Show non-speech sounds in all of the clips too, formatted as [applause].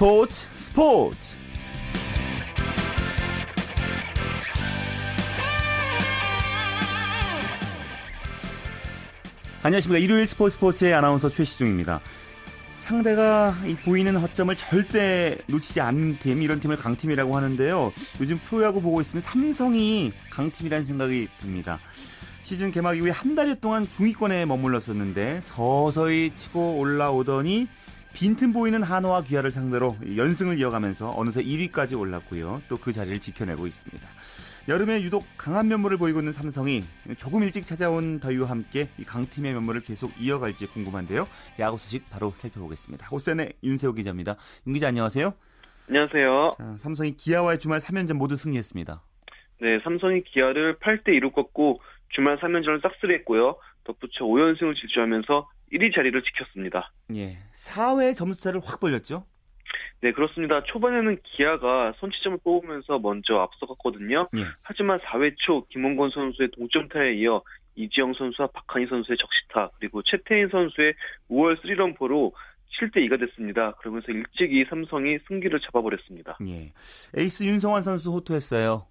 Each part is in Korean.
스포츠 스포츠. 안녕하십니까. 일요일 스포츠 스포츠의 아나운서 최시중입니다. 상대가 보이는 허점을 절대 놓치지 않는 팀 이런 팀을 강팀이라고 하는데요. 요즘 프로야구 보고 있으면 삼성이 강팀이라는 생각이 듭니다. 시즌 개막 이후에 한 달여 동안 중위권에 머물렀었는데 서서히 치고 올라오더니 빈틈 보이는 한화와 기아를 상대로 연승을 이어가면서 어느새 1위까지 올랐고요. 또 그 자리를 지켜내고 있습니다. 여름에 유독 강한 면모를 보이고 있는 삼성이 조금 일찍 찾아온 더위와 함께 이 강팀의 면모를 계속 이어갈지 궁금한데요. 야구 소식 바로 살펴보겠습니다. OSEN의 윤세호 기자입니다. 윤 기자 안녕하세요. 안녕하세요. 자, 삼성이 기아와의 주말 3연전 모두 승리했습니다. 네, 삼성이 기아를 8대 2로 꺾고 주말 3연전을 싹쓸이했고요. 덧붙여 5연승을 질주하면서 1위 자리를 지켰습니다. 예, 4회 점수차를 확 벌렸죠? 네, 그렇습니다. 초반에는 기아가 선취점을 뽑으면서 먼저 앞서갔거든요. 예. 하지만 4회 초 김원건 선수의 동점타에 이어 이지영 선수와 박한희 선수의 적시타 그리고 최태인 선수의 5월 3런포로 7대 2가 됐습니다. 그러면서 일찍이 삼성이 승기를 잡아버렸습니다. 예. 에이스 윤성환 선수 호투했어요.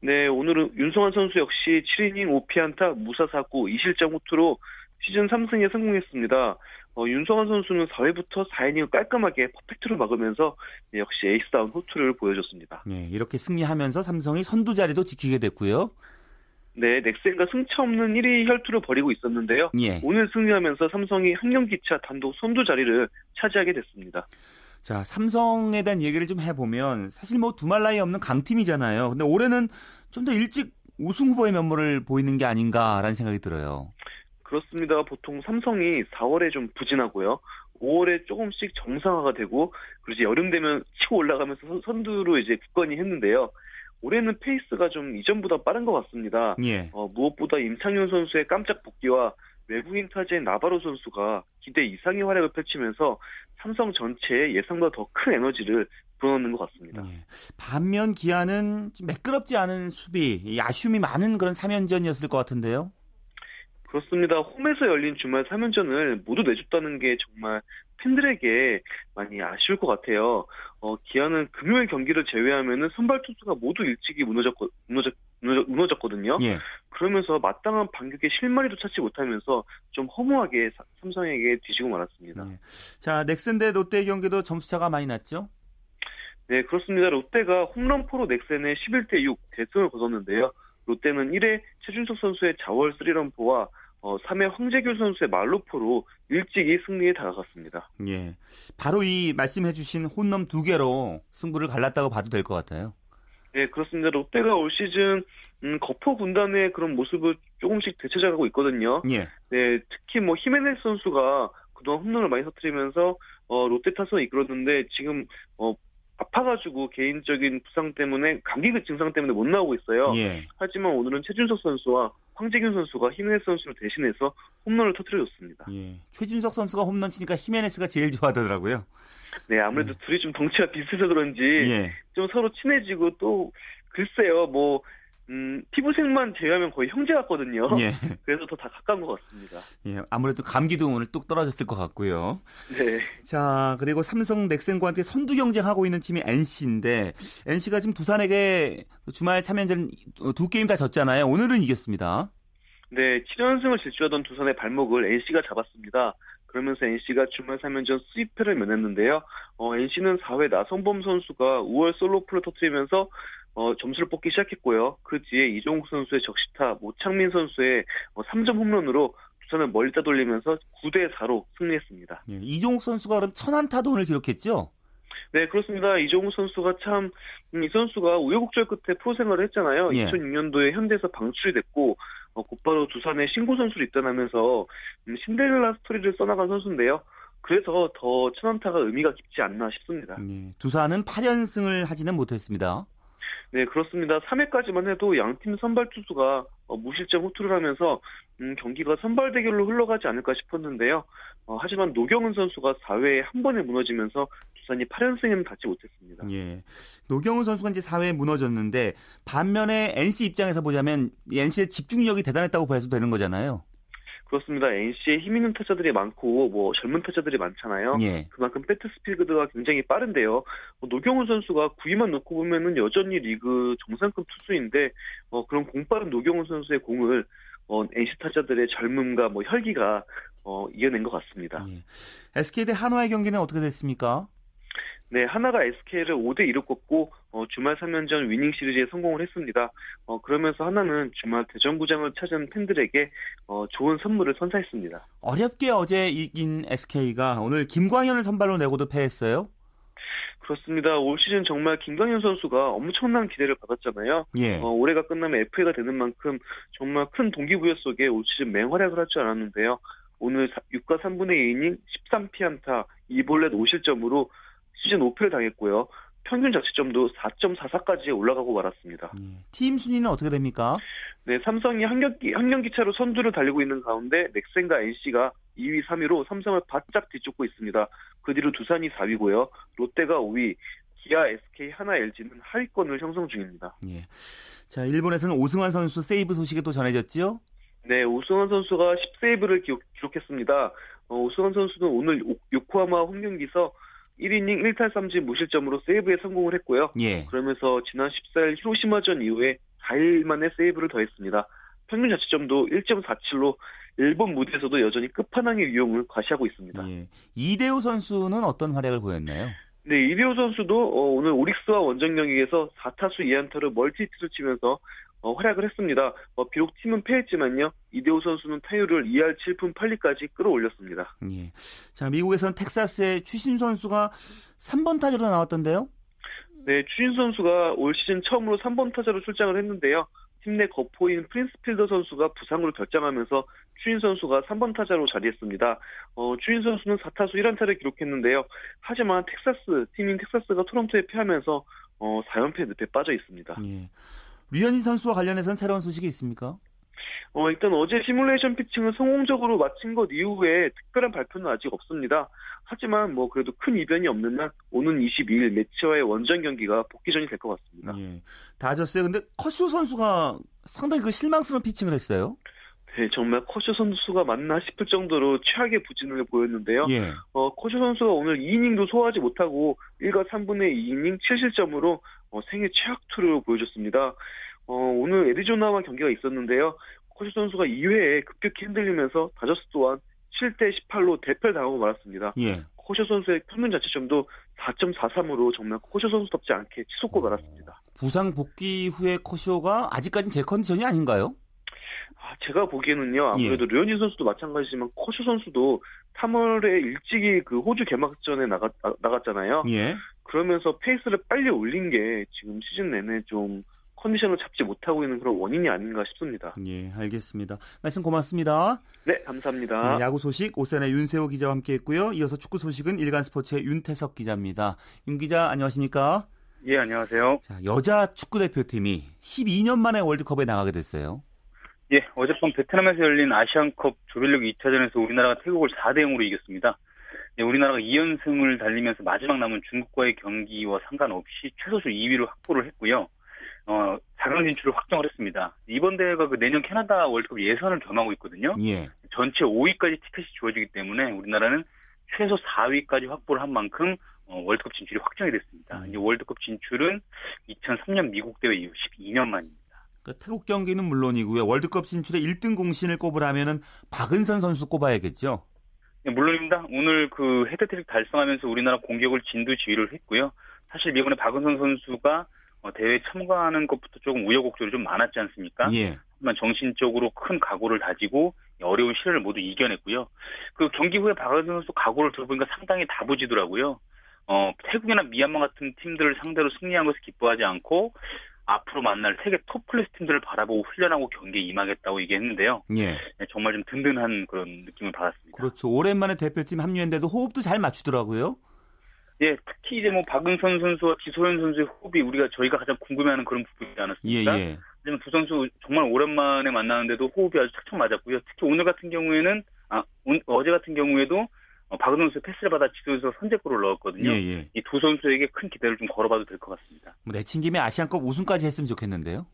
네, 오늘은 윤성환 선수 역시 7이닝 5피안타 무사 사구 2실점 호투로 시즌 3승에 성공했습니다. 어, 윤성환 선수는 4회부터 4이닝을 깔끔하게 퍼펙트로 막으면서 역시 에이스다운 호투를 보여줬습니다. 네, 이렇게 승리하면서 삼성이 선두 자리도 지키게 됐고요. 네, 넥센과 승차 없는 1위 혈투를 벌이고 있었는데요. 예. 오늘 승리하면서 삼성이 한 경기차 단독 선두 자리를 차지하게 됐습니다. 자, 삼성에 대한 얘기를 좀 해보면 사실 뭐 두말 나위 없는 강팀이잖아요. 근데 올해는 좀 더 일찍 우승 후보의 면모를 보이는 게 아닌가라는 생각이 들어요. 그렇습니다. 보통 삼성이 4월에 좀 부진하고요. 5월에 조금씩 정상화가 되고 그리고 이제 여름 되면 치고 올라가면서 선두로 이제 굳건히 했는데요. 올해는 페이스가 좀 이전보다 빠른 것 같습니다. 예. 어, 무엇보다 임창용 선수의 깜짝 복귀와 외국인 타자의 나바로 선수가 기대 이상의 활약을 펼치면서 삼성 전체에 예상보다 더 큰 에너지를 불어넣는 것 같습니다. 예. 반면 기아는 좀 매끄럽지 않은 수비, 아쉬움이 많은 그런 3연전이었을 것 같은데요. 그렇습니다. 홈에서 열린 주말 3연전을 모두 내줬다는 게 정말 팬들에게 많이 아쉬울 것 같아요. 어, 기아는 금요일 경기를 제외하면은 선발 투수가 모두 일찍이 무너졌거, 무너졌, 무너졌, 거든요 예. 그러면서 마땅한 반격의 실마리도 찾지 못하면서 좀 허무하게 삼성에게 뒤지고 말았습니다. 예. 자, 넥센 대 롯데 경기도 점수차가 많이 났죠? 네, 그렇습니다. 롯데가 홈런포로 넥센의 11대 6 대승을 거뒀는데요. 롯데는 1회 최준석 선수의 자월 3런포와 어, 3회 황재규 선수의 말루포로 일찍이 승리에 다가갔습니다. 예. 바로 이 말씀해 주신 홈런 두 개로 승부를 갈랐다고 봐도 될 것 같아요. 네, 그렇습니다. 롯데가 올 시즌 음, 거포 군단의 그런 모습을 조금씩 되찾아가고 있거든요. 예. 네, 특히 뭐 히메네스 선수가 그동안 홈런을 많이 터뜨리면서 어, 롯데 타선을 이끌었는데 지금 어, 아파가지고 개인적인 부상 때문에 감기 증상 때문에 못 나오고 있어요. 예. 하지만 오늘은 최준석 선수와 황재균 선수가 히메네스 선수를 대신해서 홈런을 터뜨려줬습니다. 예. 최준석 선수가 홈런 치니까 히메네스가 제일 좋아하더라고요. 네, 아무래도 예. 둘이 좀 덩치가 비슷해서 그런지 예. 좀 서로 친해지고 또 글쎄요, 뭐 음, 피부색만 제외하면 거의 형제 같거든요. [laughs] 예. 그래서 더 다 가까운 것 같습니다. 예, 아무래도 감기도 오늘 뚝 떨어졌을 것 같고요. 네. 자, 그리고 삼성 넥센과 함께 선두 경쟁하고 있는 팀이 NC인데, NC가 지금 두산에게 주말 3연전 두 게임 다 졌잖아요. 오늘은 이겼습니다. 네, 7연승을 질주하던 두산의 발목을 NC가 잡았습니다. 그러면서 NC가 주말 3연전 수입패를 면했는데요. 어, NC는 4회 나성범 선수가 5월 솔로프를 터트리면서 어, 점수를 뽑기 시작했고요. 그 뒤에 이종욱 선수의 적시타, 모창민 선수의 어, 3점 홈런으로 두산을 멀리 따돌리면서 9대 4로 승리했습니다. 예, 이종욱 선수가 그럼 천안타돈을 기록했죠? 네, 그렇습니다. 이종욱 선수가 참, 음, 이 선수가 우여곡절 끝에 프로 생활을 했잖아요. 예. 2006년도에 현대에서 방출이 됐고, 어, 곧바로 두산에 신고 선수로 입단하면서 음, 신데렐라 스토리를 써나간 선수인데요. 그래서 더 천안타가 의미가 깊지 않나 싶습니다. 예, 두산은 8연승을 하지는 못했습니다. 네, 그렇습니다. 3회까지만 해도 양팀 선발 투수가 어, 무실점 호투를 하면서 음, 경기가 선발 대결로 흘러가지 않을까 싶었는데요. 어, 하지만 노경은 선수가 4회에 한 번에 무너지면서 두산이 8연승에는 닿지 못했습니다. 예. 노경은 선수가 이제 4회에 무너졌는데 반면에 NC 입장에서 보자면 NC의 집중력이 대단했다고 봐도 되는 거잖아요. 그렇습니다. NC에 힘 있는 타자들이 많고 뭐 젊은 타자들이 많잖아요. 예. 그만큼 배트 스피드가 굉장히 빠른데요. 뭐 노경훈 선수가 9위만 놓고 보면은 여전히 리그 정상급 투수인데 어, 그런 공빠른 노경훈 선수의 공을 어, NC 타자들의 젊음과 뭐 혈기가 어, 이겨낸 것 같습니다. 예. SK 대 한화의 경기는 어떻게 됐습니까? 네, 하나가 SK를 5대 2로 꺾고 어, 주말 3연전 위닝 시리즈에 성공을 했습니다. 어, 그러면서 하나는 주말 대전구장을 찾은 팬들에게 어, 좋은 선물을 선사했습니다. 어렵게 어제 이긴 SK가 오늘 김광현을 선발로 내고도 패했어요. 그렇습니다. 올 시즌 정말 김광현 선수가 엄청난 기대를 받았잖아요. 예. 어, 올해가 끝나면 FA가 되는 만큼 정말 큰 동기부여 속에 올 시즌 맹활약을 할 줄 알았는데요. 오늘 6과 3분의 2이닝 13피안타 2볼넷 5실점으로 시즌 5패를 당했고요. 평균 자책점도 4.44까지 올라가고 말았습니다. 네. 팀 순위는 어떻게 됩니까? 네, 삼성이 한 경기 한 경기 차로 선두를 달리고 있는 가운데 넥센과 NC가 2위, 3위로 삼성을 바짝 뒤쫓고 있습니다. 그 뒤로 두산이 4위고요. 롯데가 5위, 기아, SK, 하나, LG는 하위권을 형성 중입니다. 예. 자, 일본에서는 오승환 선수 세이브 소식이 또 전해졌지요? 네, 오승환 선수가 10세이브를 기록, 했습니다 어, 오승환 선수는 오늘 요코하마 홈 경기에서 1이닝 1탈3진 무실점으로 세이브에 성공을 했고요. 예. 그러면서 지난 14일 히로시마전 이후에 4일 만에 세이브를 더했습니다. 평균 자책점도 1.47로 일본 무대에서도 여전히 끝판왕의 위용을 과시하고 있습니다. 예. 이대호 선수는 어떤 활약을 보였나요? 네, 이대호 선수도 어, 오늘 오릭스와 원정 경기에서 4타수 2안타로 멀티히트를 치면서 어, 활약을 했습니다. 어, 비록 팀은 패했지만요. 이대호 선수는 타율을 2할 7푼 8리까지 끌어올렸습니다. 예. 자, 미국에서는 텍사스의 추신 선수가 3번 타자로 나왔던데요? 네, 추신 선수가 올 시즌 처음으로 3번 타자로 출장을 했는데요. 팀 내 거포인 프린스필더 선수가 부상으로 결장하면서 추인 선수가 3번 타자로 자리했습니다. 어, 추인 선수는 4타수 1안타를 기록했는데요. 하지만 텍사스, 팀인 텍사스가 토론토에 패하면서 어, 4연패 늪에 빠져 있습니다. 예. 류현진 선수와 관련해서는 새로운 소식이 있습니까? 어, 일단 어제 시뮬레이션 피칭을 성공적으로 마친 것 이후에 특별한 발표는 아직 없습니다. 하지만 뭐 그래도 큰 이변이 없는 날 오는 22일 매치와의 원정 경기가 복귀전이 될 것 같습니다. 예. 다졌어요. 근데 커쇼 선수가 상당히 그 실망스러운 피칭을 했어요. 네, 정말 커쇼 선수가 맞나 싶을 정도로 최악의 부진을 보였는데요. 예. 어, 커쇼 선수가 오늘 2이닝도 소화하지 못하고 1과 3분의 2이닝 7실점으로 어, 생애 최악 투를 보여줬습니다. 어, 오늘 애리조나와 경기가 있었는데요. 코시 선수가 2회에 급격히 흔들리면서 다저스 또한 7대 18로 대패를 당하고 말았습니다. 예. 코쇼 선수의 평균 자체점도 4.43으로 정말 코쇼 선수답지 않게 치솟고 말았습니다. 부상 복귀 후에 코쇼가 아직까지는 제 컨디션이 아닌가요? 아, 제가 보기에는요. 아무래도 예. 류현진 선수도 마찬가지지만 코쇼 선수도 3월에 일찍이 그 호주 개막전에 나갔, 나갔잖아요. 예. 그러면서 페이스를 빨리 올린 게 지금 시즌 내내 좀 컨디션을 잡지 못하고 있는 그런 원인이 아닌가 싶습니다. 예, 알겠습니다. 말씀 고맙습니다. 네, 감사합니다. 네, 야구 소식 오세의 윤세호 기자와 함께했고요. 이어서 축구 소식은 일간 스포츠의 윤태석 기자입니다. 윤 기자 안녕하십니까? 예, 안녕하세요. 자, 여자 축구 대표팀이 12년 만에 월드컵에 나가게 됐어요. 예, 어젯밤 베트남에서 열린 아시안컵 조별리그 2차전에서 우리나라가 태국을 4대 0으로 이겼습니다. 네, 우리나라가 2연승을 달리면서 마지막 남은 중국과의 경기와 상관없이 최소수 2위를 확보를 했고요. 어, 4강 진출을 확정을 했습니다. 이번 대회가 그 내년 캐나다 월드컵 예선을 겸하고 있거든요. 예. 전체 5위까지 티켓이 주어지기 때문에 우리나라는 최소 4위까지 확보를 한 만큼 어, 월드컵 진출이 확정이 됐습니다. 음. 이제 월드컵 진출은 2003년 미국 대회 이후 12년 만입니다. 그러니까 태국 경기는 물론이고요. 월드컵 진출의 1등 공신을 꼽으라면은 박은선 선수 꼽아야겠죠. 네, 물론입니다. 오늘 그 해트트릭 달성하면서 우리나라 공격을 진두 지휘를 했고요. 사실 이번에 박은선 선수가 어, 대회 참가하는 것부터 조금 우여곡절이 좀 많았지 않습니까? 예. 하지만 정신적으로 큰 각오를 다지고 어려운 시련을 모두 이겨냈고요. 그 경기 후에 박은선 선수 각오를 들어보니까 상당히 다부지더라고요. 어, 태국이나 미얀마 같은 팀들을 상대로 승리한 것을 기뻐하지 않고 앞으로 만날 세계 톱 클래스 팀들을 바라보고 훈련하고 경기에 임하겠다고 얘기했는데요. 예. 네, 정말 좀 든든한 그런 느낌을 받았습니다. 그렇죠. 오랜만에 대표팀 합류했는데도 호흡도 잘 맞추더라고요. 예, 특히 이제 뭐 박은선 선수와 기소연 선수의 호흡이 우리가 저희가 가장 궁금해하는 그런 부분이지 않았습니까? 예, 예. 하지만 두 선수 정말 오랜만에 만나는데도 호흡이 아주 착착 맞았고요. 특히 오늘 같은 경우에는 아 어제 같은 경우에도 어, 박은선 선수 패스를 받아 지도에서 선제골을 넣었거든요. 예, 예. 이두 선수에게 큰 기대를 좀 걸어봐도 될 것 같습니다. 뭐 내친 김에 아시안컵 우승까지 했으면 좋겠는데요.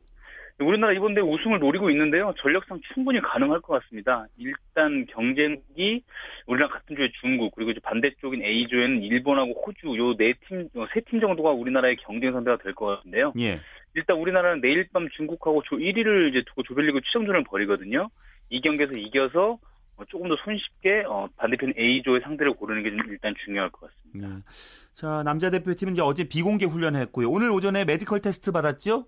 우리나라 이번 대회 우승을 노리고 있는데요. 전력상 충분히 가능할 것 같습니다. 일단 경쟁이 우리랑 같은 조의 중국 그리고 이제 반대쪽인 A조에는 일본하고 호주 요 네 팀, 세 팀 정도가 우리나라의 경쟁 상대가 될 것 같은데요. 예. 일단 우리나라는 내일 밤 중국하고 조 1위를 이제 두고 조별리그 최종전을 벌이거든요. 이 경기에서 이겨서 어, 조금 더 손쉽게 어, 반대편 A조의 상대를 고르는 게 일단 중요할 것 같습니다. 네. 자 남자 대표팀은 이제 어제 비공개 훈련했고요. 오늘 오전에 메디컬 테스트 받았죠?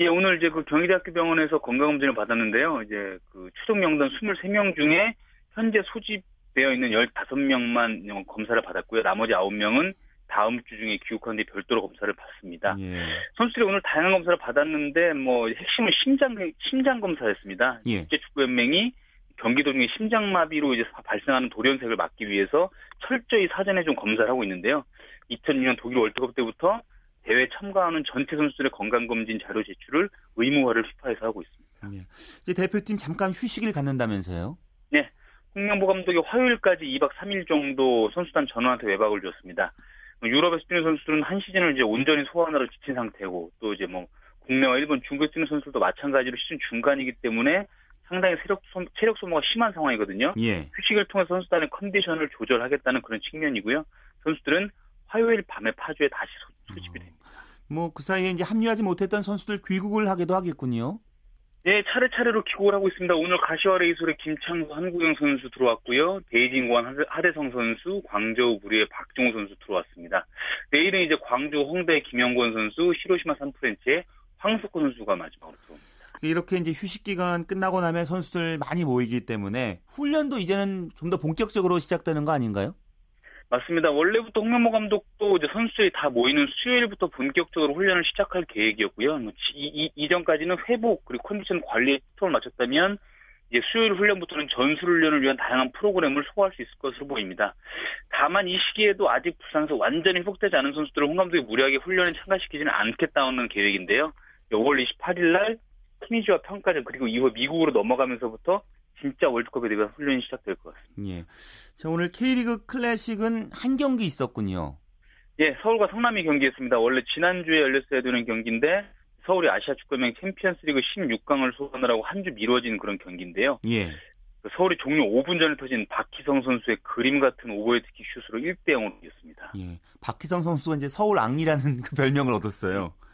예, 오늘 이제 그 경희대학교 병원에서 건강검진을 받았는데요. 이제 그 최종 명단 23명 중에 현재 소집되어 있는 15명만 검사를 받았고요. 나머지 9명은 다음 주 중에 뒤 별도로 검사를 받습니다. 예. 선수들이 오늘 다양한 검사를 받았는데 뭐 핵심은 심장 심장 검사였습니다. 예. 국제 축구 연맹이 경기 도중에 심장마비로 이제 발생하는 돌연색을 막기 위해서 철저히 사전에 좀 검사를 하고 있는데요. 2002년 독일 월드컵 때부터 대회 참가하는 전체 선수들의 건강검진 자료 제출을 의무화를 피파에서 하고 있습니다. 네. 이제 대표팀 잠깐 휴식을 갖는다면서요? 네. 홍명보 감독이 화요일까지 2박 3일 정도 선수단 전원한테 외박을 줬습니다. 유럽에서 뛰는 선수들은 한 시즌을 이제 온전히 소환하러 지친 상태고 또 이제 뭐 국내와 일본, 중국에 뛰는 선수들도 마찬가지로 시즌 중간이기 때문에 상당히 체력, 소, 체력 소모가 심한 상황이거든요. 예. 휴식을 통해서 선수단의 컨디션을 조절하겠다는 그런 측면이고요. 선수들은 화요일 밤에 파주에 다시 소 집이 됩니다. 뭐그 사이에 이제 합류하지 못했던 선수들 귀국을 하기도 하겠군요. 네, 차례차례로 귀국을 하고 있습니다. 오늘 가시화 레이솔의 김창수 한국영 선수 들어왔고요. 베이징관 하대성 선수, 광저우 부리의 박종호 선수 들어왔습니다. 내일은 이제 광주 홍대 김영권 선수, 히로시마 산프렌체의 황석호 선수가 마지막으로 들어옵니다. 이렇게 이제 휴식 기간 끝나고 나면 선수들 많이 모이기 때문에 훈련도 이제는 좀 더 본격적으로 시작되는 거 아닌가요? 맞습니다. 원래부터 홍명보 감독도 이제 선수들이 다 모이는 수요일부터 본격적으로 훈련을 시작할 계획이었고요. 뭐 이, 이, 이 전까지는 회복 그리고 컨디션 관리에 초점을 맞췄다면 이제 수요일 훈련부터는 전술 훈련을 위한 다양한 프로그램을 소화할 수 있을 것으로 보입니다. 다만 이 시기에도 아직 부상에서 완전히 회복되지 않은 선수들을 홍 감독이 무리하게 훈련에 참가시키지는 않겠다는 계획인데요. 5월 28일 날 티니지와 평가전 그리고 이후 미국으로 넘어가면서부터 진짜 월드컵에 대한 훈련이 시작될 것 같습니다. 예. 자, 오늘 K리그 클래식은 한 경기 있었군요. 예, 서울과 성남이 경기했습니다. 원래 지난주에 열렸어야 되는 경기인데 서울이 아시아 축구연맹 챔피언스리그 16강을 소환하라고 한 주 미뤄진 그런 경기인데요. 예. 그 서울이 종료 5분 전에 터진 박희성 선수의 그림 같은 오버헤드킥 슛으로 1대 0으로 이겼습니다. 예. 박희성 선수가 이제 서울 앙리라는 [laughs] 그 별명을 얻었어요. 예,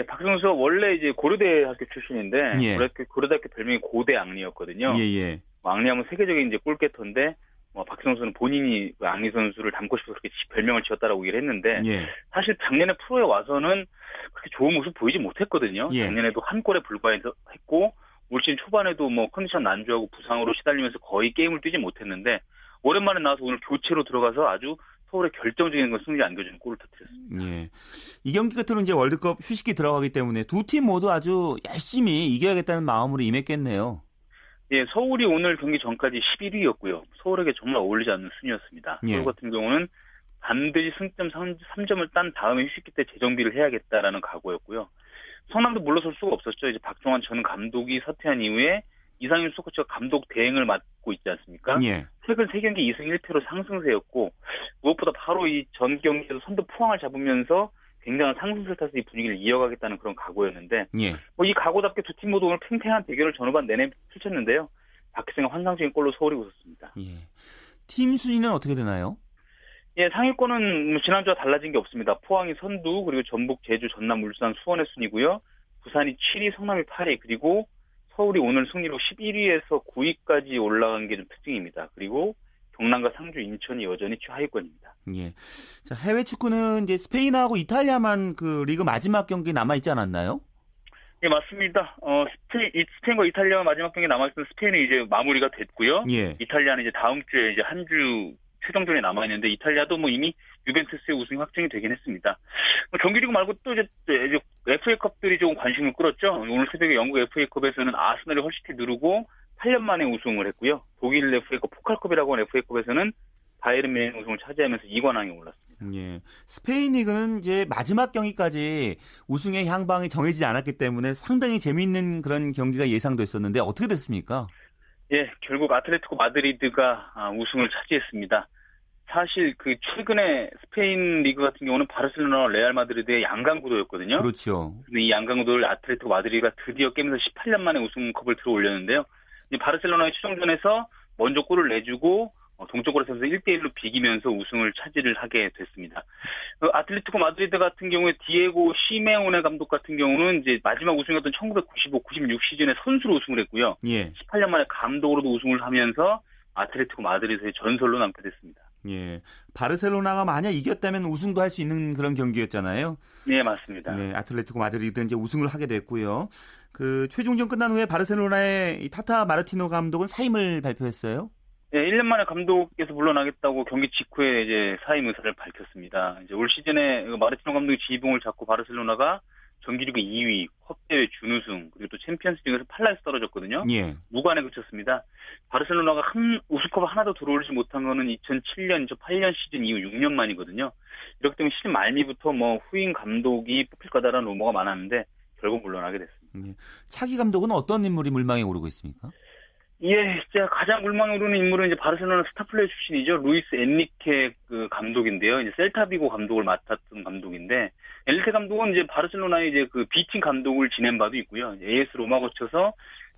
박희성 선수가 원래 이제 고려대 학교 출신인데 예. 고려대, 고려대학교 별명이 고대 앙리였거든요. 예, 예. 뭐 앙리하면 세계적인 이제 골게터인데 뭐 박희성 선수는 본인이 그 앙리 선수를 닮고 싶어서 그렇게 별명을 지었다라고 얘기를 했는데 예. 사실 작년에 프로에 와서는 그렇게 좋은 모습 보이지 못했거든요. 예. 작년에도 한 골에 불과했고 올 시즌 초반에도 뭐 컨디션 난조하고 부상으로 시달리면서 거의 게임을 뛰지 못했는데 오랜만에 나와서 오늘 교체로 들어가서 아주 서울의 결정적인 건 승리 안겨주는 골을 터뜨렸습니다. 예. 이 경기 같은 경우는 이제 월드컵 휴식기 들어가기 때문에 두 팀 모두 아주 열심히 이겨야겠다는 마음으로 임했겠네요. 예, 서울이 오늘 경기 전까지 11위였고요. 서울에게 정말 어울리지 않는 순위였습니다. 예. 서울 같은 경우는 반드시 승점 3, 점을딴 다음에 휴식기 때 재정비를 해야겠다라는 각오였고요. 성남도 물러설 수가 없었죠. 이제 박종환 전 감독이 사퇴한 이후에 이상윤 수코치가 감독 대행을 맡고 있지 않습니까? 예. 최근 3경기 2승 1패로 상승세였고 무엇보다 바로 이 전 경기에서 선두 포항을 잡으면서 굉장한 상승세를 타서 이 분위기를 이어가겠다는 그런 각오였는데 예. 뭐이 각오답게 두 팀 모두 오늘 팽팽한 대결을 전후반 내내 펼쳤는데요. 박희승의 환상적인 골로 서울이 웃었습니다. 예. 팀 순위는 어떻게 되나요? 예, 상위권은 뭐 지난주와 달라진 게 없습니다. 포항이 선두, 그리고 전북, 제주, 전남, 울산, 수원의 순이고요. 부산이 7위, 성남이 8위, 그리고 서울이 오늘 승리로 11위에서 9위까지 올라간 게 좀 특징입니다. 그리고 경남과 상주, 인천이 여전히 최하위권입니다. 예. 자, 해외 축구는 이제 스페인하고 이탈리아만 그 리그 마지막 경기 남아 있지 않았나요? 예, 맞습니다. 어, 스페인, 스페인과 이탈리아 마지막 경기 남아있던 스페인은 이제 마무리가 됐고요. 예. 이탈리아는 이제 다음 주에 이제 한 주 최종전에 남아있는데 이탈리아도 뭐 이미 유벤투스의 우승이 확정이 되긴 했습니다. 뭐 정규리그 말고 또 이제, FA컵들이 좀 관심을 끌었죠. 오늘 새벽에 영국 FA컵에서는 아스널이 헐시티 누르고 8년 만에 우승을 했고요. 독일 FA컵 포칼컵이라고 하는 FA컵에서는 바이에른 뮌헨 우승을 차지하면서 2관왕에 올랐습니다. 예. 스페인 리그는 이제 마지막 경기까지 우승의 향방이 정해지지 않았기 때문에 상당히 재미있는 그런 경기가 예상됐었는데 어떻게 됐습니까? 예, 결국 아틀레티코 마드리드가 아, 우승을 차지했습니다. 사실 그 최근에 스페인 리그 같은 경우는 바르셀로나 레알 마드리드의 양강 구도였거든요. 그렇죠. 근데 이 양강 구도를 아틀레티코 마드리드가 드디어 깨면서 18년 만에 우승컵을 들어 올렸는데요. 바르셀로나의 최종전에서 먼저 골을 내주고 어, 동점골 넣어서 1대1로 비기면서 우승을 차지를 하게 됐습니다. 그 아틀레티코 마드리드 같은 경우에 디에고 시메오네 감독 같은 경우는 이제 마지막 우승이었던 1995, 96 시즌에 선수로 우승을 했고요. 예. 18년 만에 감독으로도 우승을 하면서 아틀레티코 마드리드의 전설로 남게 됐습니다. 예. 바르셀로나가 만약 이겼다면 우승도 할 수 있는 그런 경기였잖아요. 네, 맞습니다. 네, 아틀레티코 마드리드 이제 우승을 하게 됐고요. 그 최종전 끝난 후에 바르셀로나의 타타 마르티노 감독은 사임을 발표했어요. 네, 1년 만에 감독께서 물러나겠다고 경기 직후에 이제 사임 의사를 밝혔습니다. 이제 올 시즌에 그 마르티노 감독이 지휘봉을 잡고 바르셀로나가 정규리그 2위, 컵대회 준우승, 그리고 또 챔피언스리그에서 팔라에서 떨어졌거든요. 예. 무관에 그쳤습니다. 바르셀로나가 한 우승컵 하나도 들어올지 못한 거는 2007년, 2008년 시즌 이후 6년 만이거든요. 이렇기 때문에 시즌 말미부터 뭐 후임 감독이 뽑힐 거다라는 루머가 많았는데 결국 물러나게 됐습니다. 예. 차기 감독은 어떤 인물이 물망에 오르고 있습니까? 예, 진짜 가장 물망에 오르는 인물은 이제 바르셀로나 스타플레이어 출신이죠. 루이스 엔리케 그 감독인데요. 이제 셀타비고 감독을 맡았던 감독인데 엔리케 감독은 이제 바르셀로나의 이제 그 B팀 감독을 지낸 바도 있고요. AS 로마 거쳐서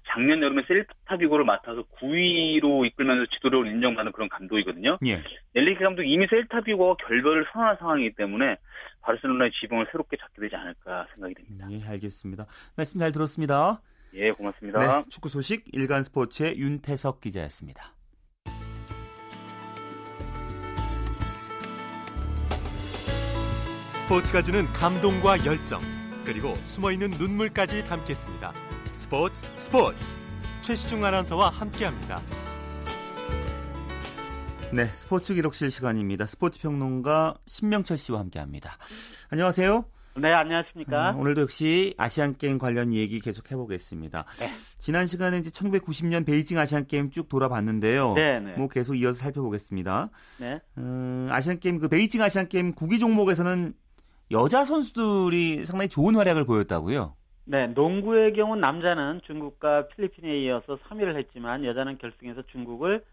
작년 여름에 셀타 비고를 맡아서 9위로 이끌면서 지도력을 인정받는 그런 감독이거든요. 예. 엔리케 감독 이미 셀타 비고와 결별을 선언한 상황이기 때문에 바르셀로나의 지붕을 새롭게 잡게 되지 않을까 생각이 됩니다. 예, 알겠습니다. 말씀 잘 들었습니다. 예, 고맙습니다. 네, 축구 소식 일간 스포츠의 윤태석 기자였습니다. 스포츠가 주는 감동과 열정, 그리고 숨어있는 눈물까지 담겠습니다. 스포츠 스포츠 최시중 아나운서와 함께합니다. 네, 스포츠 기록실 시간입니다. 스포츠 평론가 신명철 씨와 함께합니다. 안녕하세요. 네, 안녕하십니까. 음, 오늘도 역시 아시안 게임 관련 얘기 계속 해보겠습니다. 네. 지난 시간에 이제 1990년 베이징 아시안 게임 쭉 돌아봤는데요. 네, 네. 뭐 계속 이어서 살펴보겠습니다. 네. 음, 아시안 게임 그 베이징 아시안 게임 구기 종목에서는 여자 선수들이 상당히 좋은 활약을 보였다고요. 네, 농구의 경우 남자는 중국과 필리핀에 이어서 3위를 했지만 여자는 결승에서 중국을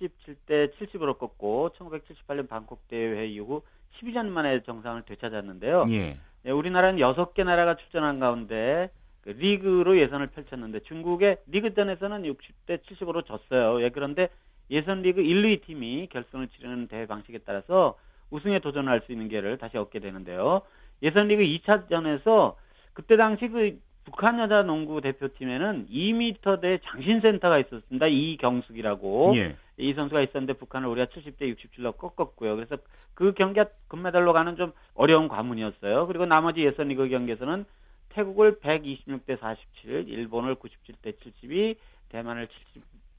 77대 70으로 꺾고 1978년 방콕 대회 이후 12년 만에 정상을 되찾았는데요. 예. 네, 우리나라는 6개 나라가 출전한 가운데 그 리그로 예선을 펼쳤는데 중국의 리그전에서는 60대 70으로 졌어요. 예, 그런데 예선 리그 1, 2 팀이 결승을 치르는 대회 방식에 따라서 우승에 도전할 수 있는 기회를 다시 얻게 되는데요. 예선 리그 2차전에서 그때 당시 그 북한 여자 농구 대표팀에는 2m대 장신센터가 있었습니다. 이경숙이라고. 예. 이 선수가 있었는데 북한을 우리가 70대 67로 꺾었고요. 그래서 그 경기가 금메달로 가는 좀 어려운 관문이었어요. 그리고 나머지 예선 리그 경기에서는 태국을 126대 47, 일본을 97대 72, 대만을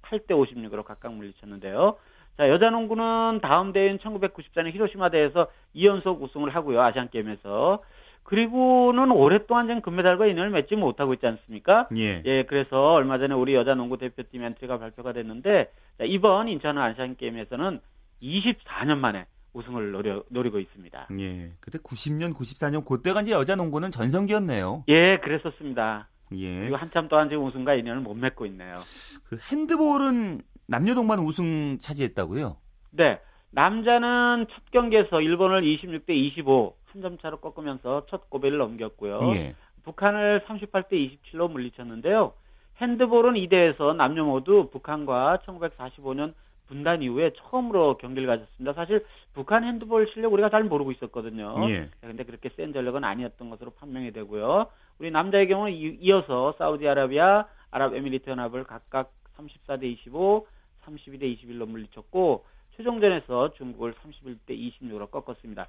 78대 56으로 각각 물리쳤는데요. 자, 여자 농구는 다음 대회인 1994년 히로시마 대회에서 2연속 우승을 하고요. 아시안 게임에서. 그리고는 오랫동안 좀 금메달과 인연을 맺지 못하고 있지 않습니까? 예. 예, 그래서 얼마 전에 우리 여자 농구 대표팀 엔트리가 발표가 됐는데 자, 이번 인천 아시안 게임에서는 24년 만에 우승을 노려, 노리고 있습니다. 예. 그때 90년, 94년 그때가 이제 여자 농구는 전성기였네요. 예, 그랬었습니다. 예. 그리고 한참 동안 지금 우승과 인연을 못 맺고 있네요. 그 핸드볼은 남녀 동반 우승 차지했다고요? 네. 남자는 첫 경기에서 일본을 26대 25 한 점 차로 꺾으면서 첫 고배를 넘겼고요. 예. 북한을 38대 27로 물리쳤는데요. 핸드볼은 이 대회에서 남녀 모두 북한과 1945년 분단 이후에 처음으로 경기를 가졌습니다. 사실 북한 핸드볼 실력 우리가 잘 모르고 있었거든요. 예. 근데 그렇게 센 전력은 아니었던 것으로 판명이 되고요. 우리 남자의 경우는 이어서 사우디아라비아, 아랍에미리트 연합을 각각 34대 25, 32대 21로 물리쳤고 최종전에서 중국을 31대 26으로 꺾었습니다.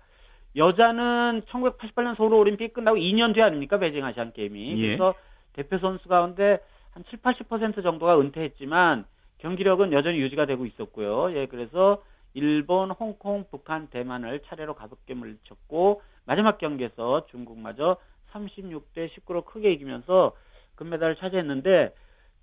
여자는 1988년 서울 올림픽 끝나고 2년 뒤 아닙니까? 베징 아시안 게임이. 예. 그래서 대표 선수 가운데 한 7, 80% 정도가 은퇴했지만 경기력은 여전히 유지가 되고 있었고요. 예, 그래서 일본, 홍콩, 북한, 대만을 차례로 가볍게 물리쳤고 마지막 경기에서 중국마저 36대 19로 크게 이기면서 금메달을 차지했는데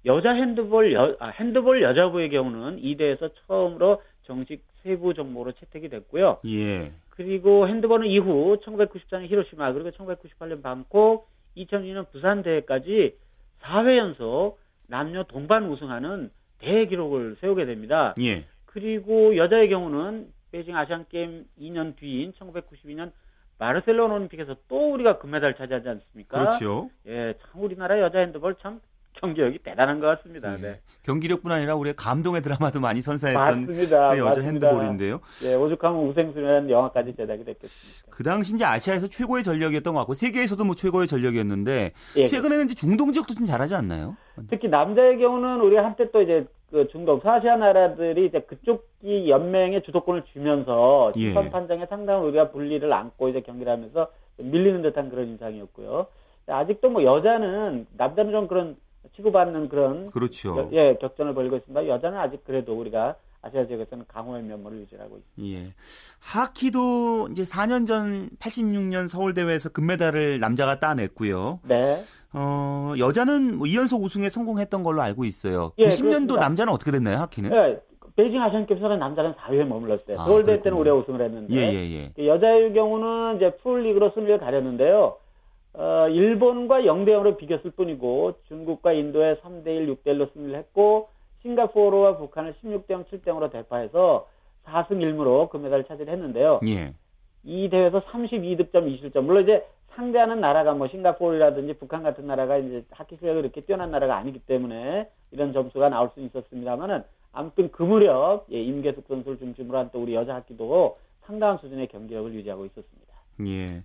여자 핸드볼 여, 아, 핸드볼 여자부의 경우는 이 대회에서 처음으로 정식 세부 종목으로 채택이 됐고요. 예. 그리고 핸드볼은 이후 1994년 히로시마 그리고 1998년 방콕, 2002년 부산 대회까지 4회 연속 남녀 동반 우승하는 대기록을 세우게 됩니다. 예. 그리고 여자의 경우는 베이징 아시안 게임 2년 뒤인 1992년 바르셀로나 올림픽에서 또 우리가 금메달 차지하지 않습니까? 그렇죠. 예, 참 우리나라 여자 핸드볼 참 경기력이 대단한 것 같습니다. 네. 네. 경기력뿐 아니라 우리의 감동의 드라마도 많이 선사했던 맞습니다. 그 여자 맞습니다. 핸드볼인데요. 예, 오죽하면 우생수라는 영화까지 제작이 됐겠습니까? 그 당시 이제 아시아에서 최고의 전력이었던 것 같고 세계에서도 뭐 최고의 전력이었는데 예, 최근에는 이제 중동 지역도 좀 잘하지 않나요? 특히 남자의 경우는 우리가 한때 또 이제 그 중동 서아시아 나라들이 이제 그쪽이 연맹의 주도권을 주면서 예. 심판 판정에 상당한 우리가 분리를 안고 이제 경기를 하면서 밀리는 듯한 그런 인상이었고요. 아직도 뭐 여자는 남자는 좀 그런 치고받는 그런 그렇죠. 예 격전을 벌이고 있습니다. 여자는 아직 그래도 우리가 아시아 지역에서는 강호의 면모를 유지하고 있습니다. 예. 하키도 이제 4년 전 86년 서울 대회에서 금메달을 남자가 따냈고요. 네. 어, 여자는 뭐 2연속 우승에 성공했던 걸로 알고 있어요. 예, 90년도 그렇습니다. 남자는 어떻게 됐나요, 하키는? 예. 베이징 아시안 게임에서는 남자는 4위에 머물렀어요. 아, 서울대 때는 우리가 우승을 했는데 예, 예, 예. 그 여자의 경우는 이제 풀리그로 승리를 가렸는데요. 어, 일본과 0대 0으로 비겼을 뿐이고 중국과 인도에 3대 1, 6대 1로 승리를 했고 싱가포르와 북한을 16대 0, 7대 0으로 대파해서 4승 1무로 금메달을 차지를 했는데요. 예. 이 대회에서 32득점, 20점. 물론 이제 상대하는 나라가 뭐 싱가포르라든지 북한 같은 나라가 이제 하키 실력이 그렇게 뛰어난 나라가 아니기 때문에 이런 점수가 나올 수 있었습니다만은 아무튼 그 무렵 예, 임계숙 선수를 중심으로 한 또 우리 여자 하키도 상당한 수준의 경기력을 유지하고 있었습니다. 예.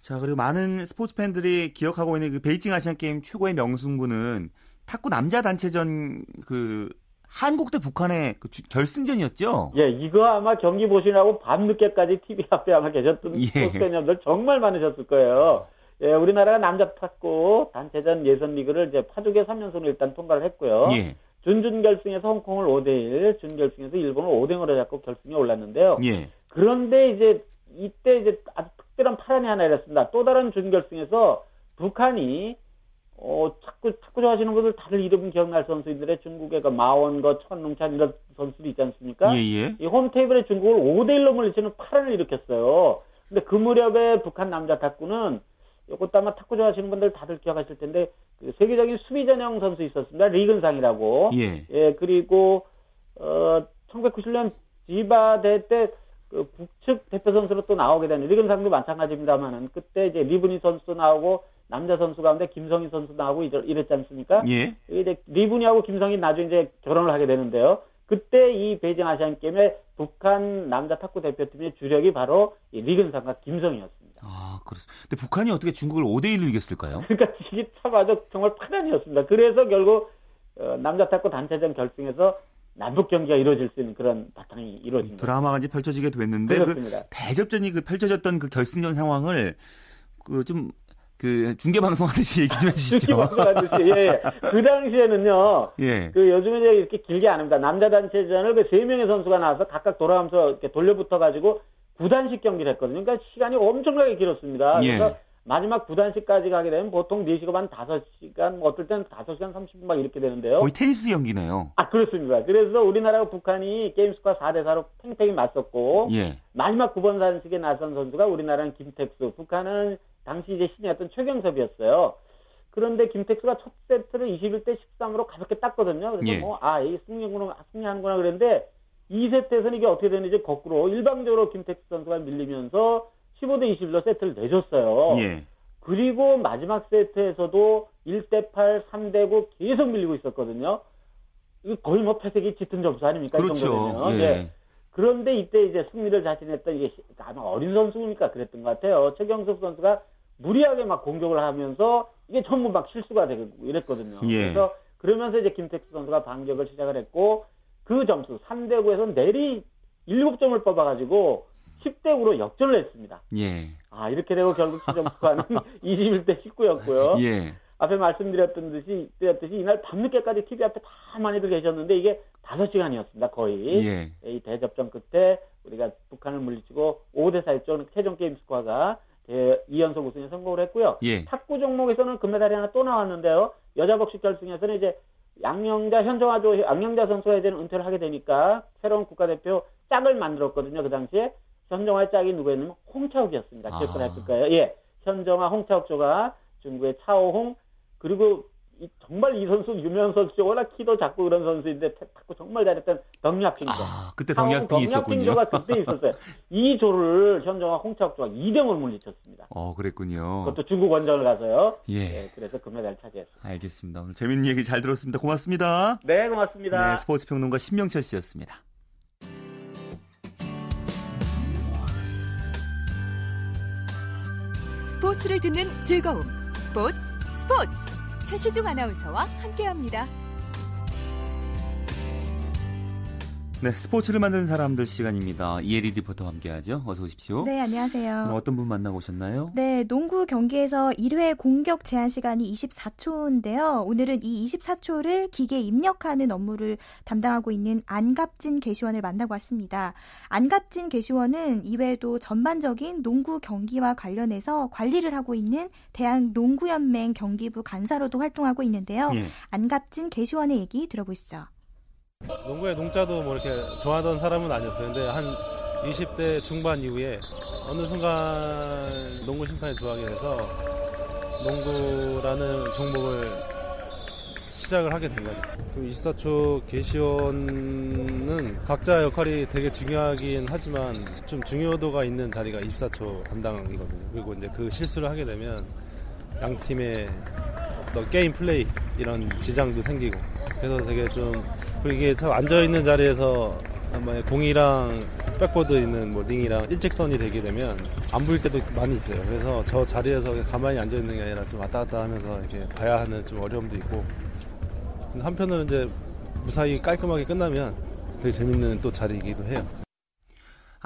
자, 그리고 많은 스포츠 팬들이 기억하고 있는 그 베이징 아시안 게임 최고의 명승부는 탁구 남자 단체전 그 한국 대 북한의 그 주, 결승전이었죠? 예, 이거 아마 경기 보시라고 밤늦게까지 TV 앞에 아마 계셨던 예. 스포츠 팬분들 정말 많으셨을 거예요. 예, 우리나라가 남자 탁구 단체전 예선 리그를 이제 파죽의 3연승으로 일단 통과를 했고요. 예. 준준결승에서 홍콩을 5대1, 준결승에서 일본을 5대0으로 잡고 결승에 올랐는데요. 예. 그런데 이제 이때 이제 아주 특별한 파란이 하나 일었습니다. 또 다른 준결승에서 북한이 어, 탁구, 탁구 좋아하시는 분들 다들 이름 기억날 선수들의 중국의 그 마원거, 천룽찬 이런 선수들이 있지 않습니까? 예, 예. 이 홈테이블에 중국을 5대1로 물리치는 파란을 일으켰어요. 근데 그 무렵에 북한 남자 탁구는 이것도 아마 탁구 좋아하시는 분들 다들 기억하실 텐데 그 세계적인 수비 전형 선수 있었습니다. 리근상이라고. 예. 예, 그리고 어 1990년 지바 대회 때 그 북측 대표 선수로 또 나오게 되는 리근상도 마찬가지입니다만은 그때 이제 리분희 선수 나오고 남자 선수 가운데 김성희 선수 나오고 이랬지 않습니까? 예. 이제 리분희하고 김성희 나중에 이제 결혼을 하게 되는데요. 그때 이 베이징 아시안 게임에 북한 남자 탁구 대표팀의 주력이 바로 이 리근상과 김성희였습니다. 아, 그렇습니다. 근데 북한이 어떻게 중국을 5대 1로 이겼을까요? 그러니까 이게 참 아주 정말 파란이었습니다. 그래서 결국 어, 남자 탁구 단체전 결승에서 남북 경기가 이루어질 수 있는 그런 바탕이 이루어진 드라마가 이제 펼쳐지게 됐는데 그 대접전이 그 펼쳐졌던 그 결승전 상황을 그좀그 중계 방송 하듯이 [laughs] 얘기 좀 해주시죠. 중계 방송 하듯이 예, 예. 그 당시에는요. 예. 그 요즘에 이렇게 길게 안 합니다. 남자 단체전을 그 세 명의 선수가 나와서 각각 돌아가면서 이렇게 돌려붙어 가지고 구단식 경기를 했거든요. 그러니까 시간이 엄청나게 길었습니다. 예. 그래서 마지막 구단식까지 가게 되면 보통 4시간 반 5시간, 뭐 어떨 때는 5시간 30분 막 이렇게 되는데요. 거의 테니스 경기네요. 아, 그렇습니다. 그래서 우리나라와 북한이 게임스코어 4대4로 팽팽히 맞섰고, 예. 마지막 9번 단식에 나선 선수가 우리나라는 김택수, 북한은 당시 이제 신이었던 최경섭이었어요. 그런데 김택수가 첫 세트를 21대 13으로 가볍게 땄거든요. 그래서 예. 뭐, 아, 이 승리하는구나, 승리하는구나 그랬는데, 2세트에서는 이게 어떻게 되는지 거꾸로 일방적으로 김택수 선수가 밀리면서 15대 21로 세트를 내줬어요. 예. 그리고 마지막 세트에서도 1대 8, 3대 9 계속 밀리고 있었거든요. 거의 뭐 패색이 짙은 점수 아닙니까? 그렇죠. 이 예. 예. 그런데 이때 이제 승리를 자신했던 이게 아마 어린 선수니까 그랬던 것 같아요. 최경석 선수가 무리하게 막 공격을 하면서 이게 전부 막 실수가 되고 이랬거든요. 예. 그래서 그러면서 이제 김택수 선수가 반격을 시작을 했고 그 점수 3대 9에서 내리 7점을 뽑아가지고 10대 9로 역전을 했습니다. 예. 아, 이렇게 되고 결국 최종 스코어는 21대 19였고요. 예. 앞에 말씀드렸던 듯이, 드렸듯이 이날 밤늦게까지 TV 앞에 다 많이들 계셨는데 이게 5시간이었습니다, 거의. 예. 이 대접전 끝에 우리가 북한을 물리치고 5대 4였죠. 최종 게임 스코어가 2연속 우승에 성공을 했고요. 예. 탁구 종목에서는 금메달이 하나 또 나왔는데요. 여자 복식 결승에서는 이제 양영자, 현정아조, 양영자 선수가 이제는 은퇴를 하게 되니까 새로운 국가대표 짝을 만들었거든요, 그 당시에. 현정화의 짝이 누구였냐면 홍차욱이었습니다. 아. 하실 거예요. 예. 현정화, 홍차욱조가 중국의 차오홍 그리고 정말 이 선수 유명 선수 워낙 키도 작고 그런 선수인데 탁구 정말 잘했던 덩약핑조. 아, 그때 덩약핑이 있었군요. 덩약핑조가 그때 있었어요. [laughs] 이 조를 현정아 홍차학조가 2등을 물리쳤습니다. 어, 그랬군요. 그것도 중국 원정을 가서요. 예. 네, 그래서 금메달 차지했습니다. 알겠습니다. 오늘 재밌는 얘기 잘 들었습니다. 고맙습니다. 네, 고맙습니다. 네, 스포츠 평론가 신명철 씨였습니다. 스포츠를 듣는 즐거움. 스포츠, 스포츠. 최시중 아나운서와 함께합니다. 네, 스포츠를 만드는 사람들 시간입니다. 이혜리 리포터와 함께하죠. 어서 오십시오. 네, 안녕하세요. 어떤 분 만나고 오셨나요? 네, 농구 경기에서 1회 공격 제한 시간이 24초인데요. 오늘은 이 24초를 기계에 입력하는 업무를 담당하고 있는 안갑진 개시원을 만나고 왔습니다. 안갑진 개시원은 이외에도 전반적인 농구 경기와 관련해서 관리를 하고 있는 대한 농구연맹 경기부 간사로도 활동하고 있는데요. 예. 안갑진 개시원의 얘기 들어보시죠. 농구의 농자도 뭐 이렇게 좋아하던 사람은 아니었어요. 근데 한 20대 중반 이후에 어느 순간 농구 심판이 좋아하게 돼서 농구라는 종목을 시작을 하게 된 거죠. 24초 개시원은 각자 역할이 되게 중요하긴 하지만 좀 중요도가 있는 자리가 24초 담당이거든요. 그리고 이제 그 실수를 하게 되면 양 팀의 어떤 게임 플레이 이런 지장도 생기고 그래서 되게 좀 이게 참 앉아 있는 자리에서 공이랑 백보드 있는 뭐 링이랑 일직선이 되게 되면 안 보일 때도 많이 있어요. 그래서 저 자리에서 가만히 앉아 있는 게 아니라 좀 왔다 갔다 하면서 이렇게 봐야 하는 좀 어려움도 있고 한편으로는 이제 무사히 깔끔하게 끝나면 되게 재밌는 또 자리이기도 해요.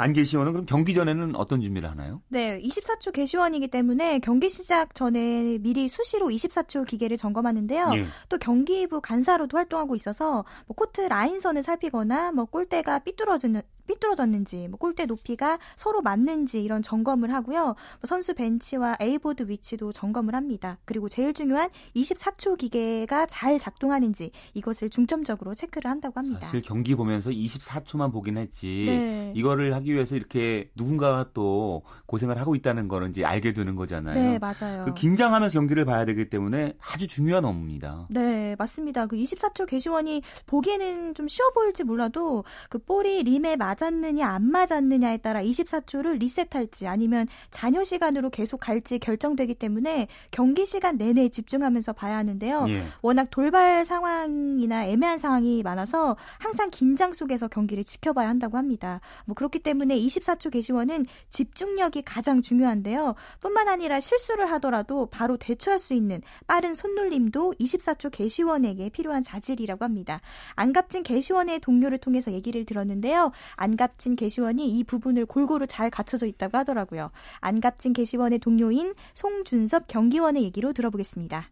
안 계시원은 그럼 경기 전에는 어떤 준비를 하나요? 네, 24초 계시원이기 때문에 경기 시작 전에 미리 수시로 24초 기계를 점검하는데요. 예. 또 경기부 간사로도 활동하고 있어서 뭐 코트 라인선을 살피거나 뭐 골대가 삐뚤어지는 삐뚤어졌는지, 뭐 골대 높이가 서로 맞는지 이런 점검을 하고요. 뭐 선수 벤치와 A보드 위치도 점검을 합니다. 그리고 제일 중요한 24초 기계가 잘 작동하는지 이것을 중점적으로 체크를 한다고 합니다. 사실 경기 보면서 24초만 보긴 했지 네. 이거를 하기 위해서 이렇게 누군가가 또 고생을 하고 있다는 거는 이제 알게 되는 거잖아요. 네, 맞아요. 그 긴장하면서 경기를 봐야 되기 때문에 아주 중요한 업무입니다. 네, 맞습니다. 그 24초 개시원이 보기에는 좀 쉬워 보일지 몰라도 그 볼이 림에 맞 맞았느냐 안 맞았느냐에 따라 24초를 리셋할지 아니면 잔여 시간으로 계속 갈지 결정되기 때문에 경기 시간 내내 집중하면서 봐야 하는데요. 예. 워낙 돌발 상황이나 애매한 상황이 많아서 항상 긴장 속에서 경기를 지켜봐야 한다고 합니다. 뭐 그렇기 때문에 24초 개시원은 집중력이 가장 중요한데요. 뿐만 아니라 실수를 하더라도 바로 대처할 수 있는 빠른 손놀림도 24초 개시원에게 필요한 자질이라고 합니다. 안갑진 개시원의 동료를 통해서 얘기를 들었는데요. 안갑진 개시원이 이 부분을 골고루 잘 갖춰져 있다고 하더라고요. 안갑진 개시원의 동료인 송준섭 경기원의 얘기로 들어보겠습니다.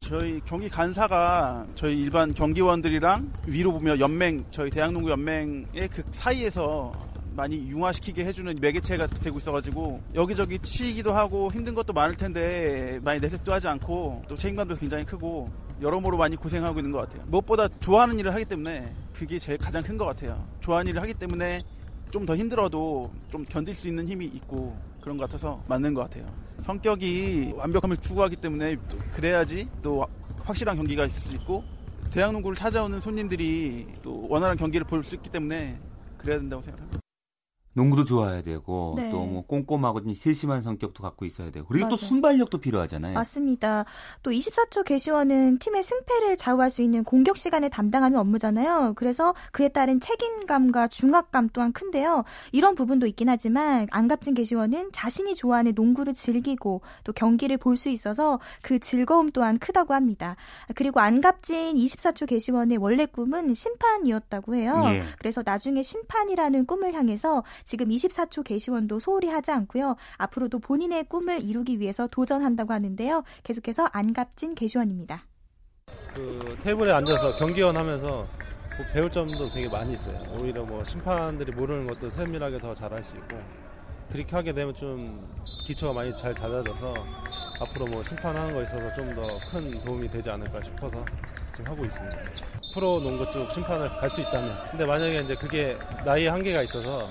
저희 경기 간사가 저희 일반 경기원들이랑 위로 보면 연맹 저희 대학농구 연맹의 그 사이에서 많이 융화시키게 해주는 매개체가 되고 있어가지고 여기저기 치기도 하고 힘든 것도 많을 텐데 많이 내색도 하지 않고 또 책임감도 굉장히 크고 여러모로 많이 고생하고 있는 것 같아요. 무엇보다 좋아하는 일을 하기 때문에 그게 제일 가장 큰 것 같아요. 좋아하는 일을 하기 때문에 좀 더 힘들어도 좀 견딜 수 있는 힘이 있고 그런 것 같아서 맞는 것 같아요. 성격이 완벽함을 추구하기 때문에 그래야지 또 확실한 경기가 있을 수 있고 대학 농구를 찾아오는 손님들이 또 원활한 경기를 볼 수 있기 때문에 그래야 된다고 생각합니다. 농구도 좋아야 되고 네. 또뭐 꼼꼼하고 좀 세심한 성격도 갖고 있어야 되고 그리고 맞아요. 또 순발력도 필요하잖아요. 맞습니다. 또 24초 개시원은 팀의 승패를 좌우할 수 있는 공격 시간을 담당하는 업무잖아요. 그래서 그에 따른 책임감과 중압감 또한 큰데요. 이런 부분도 있긴 하지만 안갑진 개시원은 자신이 좋아하는 농구를 즐기고 또 경기를 볼 수 있어서 그 즐거움 또한 크다고 합니다. 그리고 안갑진 24초 개시원의 원래 꿈은 심판이었다고 해요. 예. 그래서 나중에 심판이라는 꿈을 향해서 지금 24초 게시원도 소홀히 하지 않고요. 앞으로도 본인의 꿈을 이루기 위해서 도전한다고 하는데요. 계속해서 안갑진 게시원입니다. 그 테이블에 앉아서 경기원 하면서 뭐 배울 점도 되게 많이 있어요. 오히려 뭐 심판들이 모르는 것도 세밀하게 더 잘할 수 있고 그렇게 하게 되면 좀 기초가 많이 잘 잦아져서 앞으로 뭐 심판하는 거에 있어서 좀 더 큰 도움이 되지 않을까 싶어서 지금 하고 있습니다. 프로 농구 쪽 심판을 갈 수 있다면 근데 만약에 이제 그게 나이의 한계가 있어서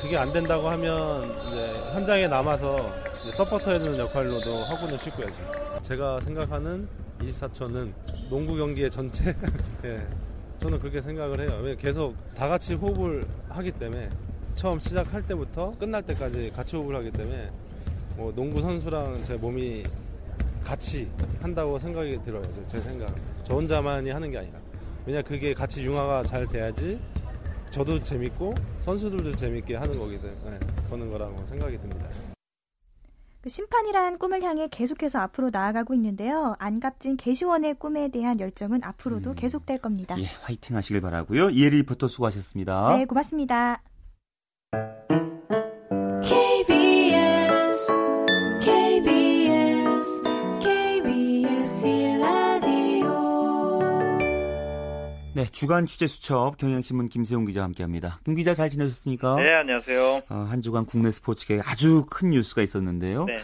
그게 안 된다고 하면 이제 현장에 남아서 서포터 해주는 역할로도 하고는 싶고요. 제가 생각하는 24초는 농구 경기의 전체 [laughs] 예, 저는 그렇게 생각을 해요. 계속 다 같이 호흡을 하기 때문에 처음 시작할 때부터 끝날 때까지 같이 호흡을 하기 때문에 뭐 농구 선수랑 제 몸이 같이 한다고 생각이 들어요. 제 생각. 저 혼자만이 하는 게 아니라. 왜냐 그게 같이 융화가 잘 돼야지 저도 재밌고 선수들도 재밌게 하는 거기 때문에 보는 거라고 생각이 듭니다. 그 심판이란 꿈을 향해 계속해서 앞으로 나아가고 있는데요. 안갑진 개시원의 꿈에 대한 열정은 앞으로도 음. 계속될 겁니다. 예, 화이팅 하시길 바라고요. 이혜리 리포터 수고하셨습니다. 네, 고맙습니다. 네, 주간 취재 수첩 경향신문 김세용 기자와 함께합니다. 김 기자 잘 지내셨습니까? 네, 안녕하세요. 어, 한 주간 국내 스포츠계에 아주 큰 뉴스가 있었는데요. 네.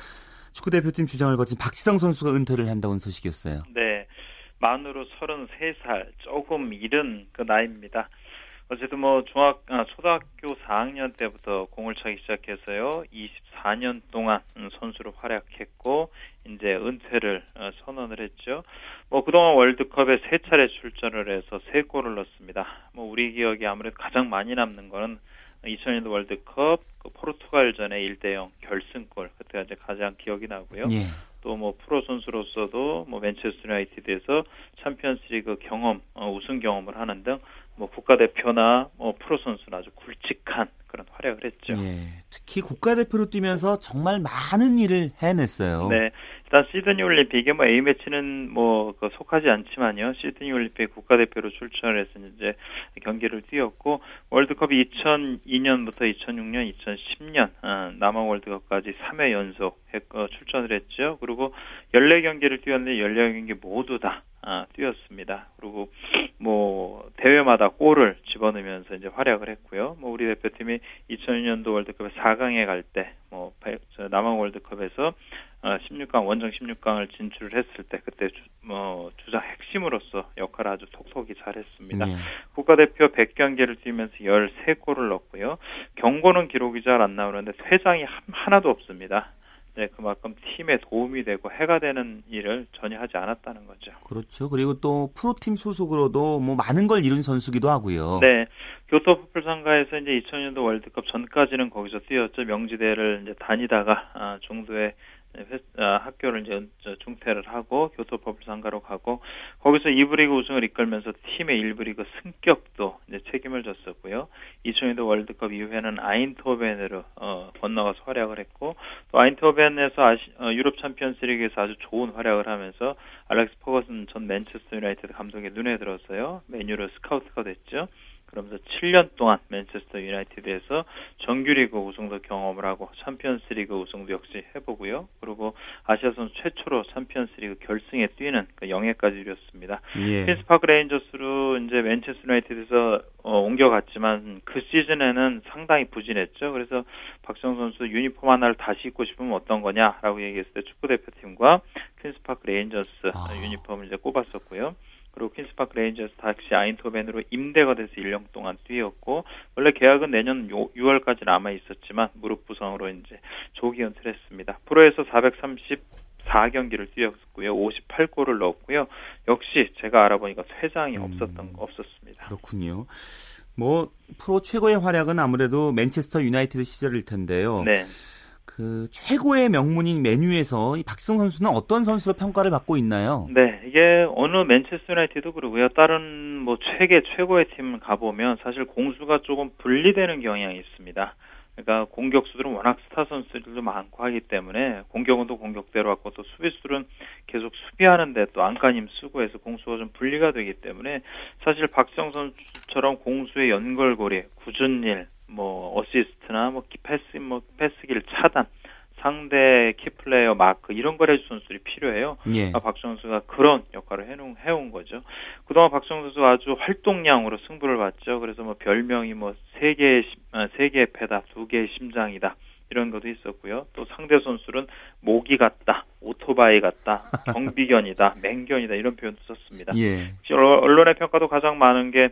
축구 대표팀 주장을 거친 박지성 선수가 은퇴를 한다는 소식이었어요. 네, 만으로 33살, 조금 이른 그 나이입니다. 어쨌든 뭐 중학 아, 초등학교 4학년 때부터 공을 차기 시작해서요. 24년 동안 선수로 활약했고 이제 은퇴를 어, 선언을 했죠. 뭐 그동안 월드컵에 세 차례 출전을 해서 세 골을 넣었습니다. 뭐 우리 기억에 아무래도 가장 많이 남는 거는 2000년도 월드컵 그 포르투갈전의 1대0 결승골 그때가 이제 가장 기억이 나고요. 예. 또뭐 프로 선수로서도 뭐 맨체스터 유나이티드에서 챔피언스리그 경험 어, 우승 경험을 하는 등 뭐 국가대표나 뭐 프로 선수나 아주 굵직한 그런 활약을 했죠. 예, 특히 국가대표로 뛰면서 정말 많은 일을 해냈어요. 네. 일단 시드니 올림픽에 뭐 A매치는 뭐그 속하지 않지만요. 시드니 올림픽 국가대표로 출전을 해서 이제 경기를 뛰었고 월드컵이 2002년부터 2006년, 2010년 어, 남한 월드컵까지 3회 연속 어, 출전을 했죠. 그리고 14경기를 뛰었는데 14경기 모두 다 아, 뛰었습니다. 그리고 뭐 대회마다 골을 집어넣으면서 이제 활약을 했고요. 뭐 우리 대표팀이 2002년도 월드컵에 4강에 갈 때 뭐 남한 월드컵에서 어, 16강 원정 16강을 진출을 했을 때 그때 주, 뭐 주장 핵심으로서 역할을 아주 톡톡히 잘했습니다. 네. 국가대표 100경기를 뛰면서 13골을 넣었고요. 경고는 기록이 잘 안 나오는데 퇴장이 하나도 없습니다. 네, 그만큼 팀에 도움이 되고 해가 되는 일을 전혀 하지 않았다는 거죠. 그렇죠. 그리고 또 프로팀 소속으로도 뭐 많은 걸 이룬 선수기도 하고요. 네. 교토 풋불상가에서 이제 2000년도 월드컵 전까지는 거기서 뛰었죠. 명지대를 이제 다니다가 아, 중도에 아, 학교를 이제 중퇴를 하고 교토법을 상가로 가고 거기서 2부 리그 우승을 이끌면서 팀의 1부 리그 승격도 이제 책임을 졌었고요. 2002년 월드컵 이후에는 아인트호벤으로 어, 건너가서 활약을 했고 또 아인트호벤에서 아시, 어, 유럽 챔피언스리그에서 아주 좋은 활약을 하면서 알렉스 퍼거슨 전 맨체스터 유나이티드 감독의 눈에 들었어요. 맨유로 스카우트가 됐죠. 그러면서 7년 동안 맨체스터 유나이티드에서 정규리그 우승도 경험을 하고 챔피언스리그 우승도 역시 해보고요. 그리고 아시아 선수 최초로 챔피언스리그 결승에 뛰는 그 영예까지 이뤘습니다. 예. 퀸스파크 레인저스로 이제 맨체스터 유나이티드에서 어, 옮겨갔지만 그 시즌에는 상당히 부진했죠. 그래서 박지성 선수 유니폼 하나를 다시 입고 싶으면 어떤 거냐라고 얘기했을 때 축구 대표팀과 퀸스파크 레인저스 아. 유니폼을 이제 꼽았었고요. 그리고 퀸스파크 레인저스 다시 아인트호벤으로 임대가 돼서 1년 동안 뛰었고 원래 계약은 내년 6월까지 남아 있었지만 무릎 부상으로 이제 조기 은퇴를 했습니다. 프로에서 434경기를 뛰었고요. 58골을 넣었고요. 역시 제가 알아보니까 퇴장이 음, 없었던 없었습니다. 그렇군요. 뭐 프로 최고의 활약은 아무래도 맨체스터 유나이티드 시절일 텐데요. 네. 그 최고의 명문인 맨유에서 이 박지성 선수는 어떤 선수로 평가를 받고 있나요? 네, 이게 어느 맨체스터 유나이티드 그러고요. 다른 뭐 세계 최고의 팀 가보면 사실 공수가 조금 분리되는 경향이 있습니다. 그러니까 공격수들은 워낙 스타 선수들도 많고 하기 때문에 공격은 또 공격대로 왔고 또 수비수들은 계속 수비하는데 또 안간힘 쓰고 해서 공수가 좀 분리가 되기 때문에 사실 박지성 선수처럼 공수의 연결고리, 궂은 일, 뭐 어시스트나 뭐 패스 뭐 패스기를 차단 상대 key player 마크 이런 걸 해줄 선수들이 필요해요. 예. 아, 박지성 선수가 그런 역할을 해놓은 해온 거죠. 그동안 박지성 선수 아주 활동량으로 승부를 봤죠. 그래서 뭐 별명이 뭐 세 개의 아, 세 개의 폐다, 두 개의 심장이다. 이런 것도 있었고요. 또 상대 선수는 모기 같다, 오토바이 같다, [laughs] 경비견이다, 맹견이다 이런 표현도 썼습니다. 예. 언론의 평가도 가장 많은 게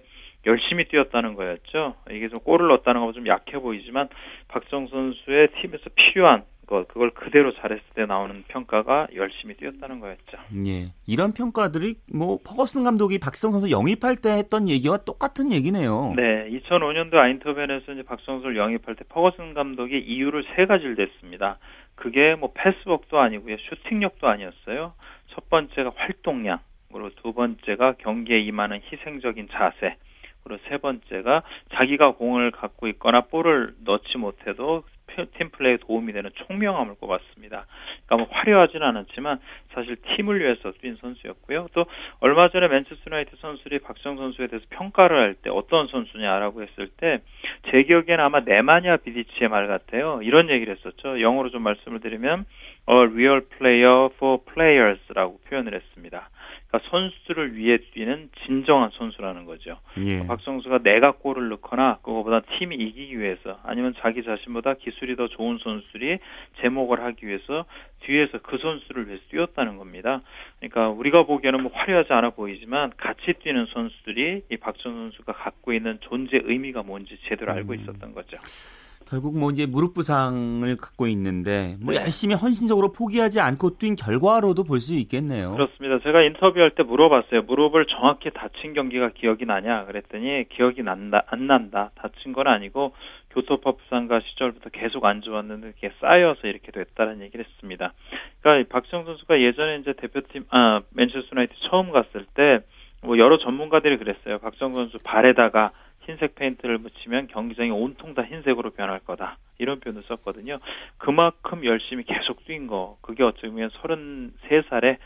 열심히 뛰었다는 거였죠. 이게 좀 골을 넣었다는 거 좀 약해 보이지만 박정 선수의 팀에서 필요한 것 그걸 그대로 잘했을 때 나오는 평가가 열심히 뛰었다는 거였죠. 예. 이런 평가들이 뭐 퍼거슨 감독이 박성 선수 영입할 때 했던 얘기와 똑같은 얘기네요. 네, 2005년도 아인터벤에서 이제 박성수를 영입할 때 퍼거슨 감독이 이유를 세 가지를 냈습니다. 그게 뭐 패스웍도 아니고요, 슈팅력도 아니었어요. 첫 번째가 활동량, 그리고 두 번째가 경기에 임하는 희생적인 자세, 그리고 세 번째가 자기가 공을 갖고 있거나 볼을 넣지 못해도 팀플레이에 도움이 되는 총명함을 꼽았습니다. 그러니까 뭐 화려하지는 않았지만 사실 팀을 위해서 뛴 선수였고요. 또 얼마 전에 맨체스터 유나이티드 선수들이 박정 선수에 대해서 평가를 할 때 어떤 선수냐라고 했을 때 제 기억에는 아마 네마냐 비디치의 말 같아요. 이런 얘기를 했었죠. 영어로 좀 말씀을 드리면 a real player for players라고 표현을 했습니다. 그러니까 선수들을 위해 뛰는 진정한 선수라는 거죠. 예. 그러니까 박성수가 내가 골을 넣거나 그거보다 팀이 이기기 위해서 아니면 자기 자신보다 기술이 더 좋은 선수들이 제목을 하기 위해서 뒤에서 그 선수를 위해서 뛰었다는 겁니다. 그러니까 우리가 보기에는 뭐 화려하지 않아 보이지만 같이 뛰는 선수들이 이 박정 선수가 갖고 있는 존재 의미가 뭔지 제대로 알고 음. 있었던 거죠. 결국 뭐 이제 무릎 부상을 갖고 있는데 뭐 네. 열심히 헌신적으로 포기하지 않고 뛴 결과로도 볼 수 있겠네요. 그렇습니다. 제가 인터뷰할 때 물어봤어요. 무릎을 정확히 다친 경기가 기억이 나냐 그랬더니 기억이 난다 안 난다. 다친 건 아니고 교토파 부상가 시절부터 계속 안 좋았는데 그게 쌓여서 이렇게 됐다는 얘기를 했습니다. 그러니까 박정 선수가 예전에 이제 대표팀 아 맨체스터 유나이티드 처음 갔을 때 뭐 여러 전문가들이 그랬어요. 박정 선수 발에다가 흰색 페인트를 묻히면 경기장이 온통 다 흰색으로 변할 거다. 이런 표현을 썼거든요. 그만큼 열심히 계속 뛴 거. 그게 어쩌면 33살에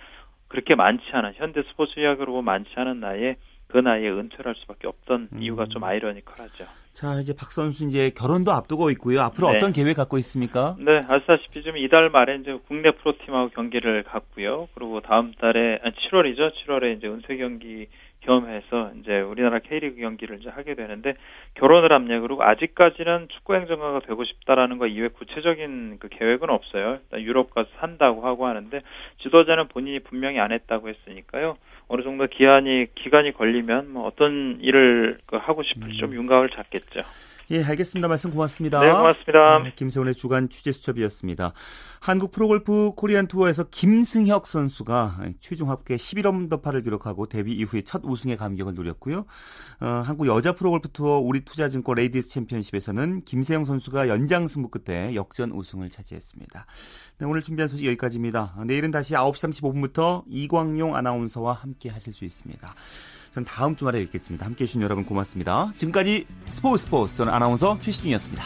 그렇게 많지 않은 현대 스포츠 이야기로 많지 않은 나이에 그 나이에 은퇴를 할 수밖에 없던 음. 이유가 좀 아이러니컬하죠. 자, 이제 박 선수 이제 결혼도 앞두고 있고요. 앞으로 네. 어떤 계획 갖고 있습니까? 네, 아시다시피 지금 이달 말에 이제 국내 프로팀하고 경기를 갖고요. 그리고 다음 달에 7월이죠. 아, 7월에 이제 은퇴 경기 겸해서 이제 우리나라 K리그 경기를 이제 하게 되는데 결혼을 합니다. 그리고 아직까지는 축구 행정가가 되고 싶다라는 거 이외 구체적인 그 계획은 없어요. 일단 유럽 가서 산다고 하고 하는데 지도자는 본인이 분명히 안 했다고 했으니까요. 어느 정도 기한이 기간이 걸리면 뭐 어떤 일을 그 하고 싶을지 좀 음. 윤곽을 잡겠죠. 예, 알겠습니다. 말씀 고맙습니다. 네, 고맙습니다. 네, 김세훈의 주간 취재 수첩이었습니다. 한국 프로골프 코리안 투어에서 김승혁 선수가 최종 합계 11언더파를 기록하고 데뷔 이후에 첫 우승의 감격을 누렸고요. 어, 한국 여자 프로골프 투어 우리투자증권 레이디스 챔피언십에서는 김세영 선수가 연장 승부 끝에 역전 우승을 차지했습니다. 네, 오늘 준비한 소식 여기까지입니다. 내일은 다시 9시 35분부터 이광용 아나운서와 함께 하실 수 있습니다. 전 다음 주말에 뵙겠습니다. 함께 해 주신 여러분 고맙습니다. 지금까지 스포츠 스포츠 저는 아나운서 최시중이었습니다.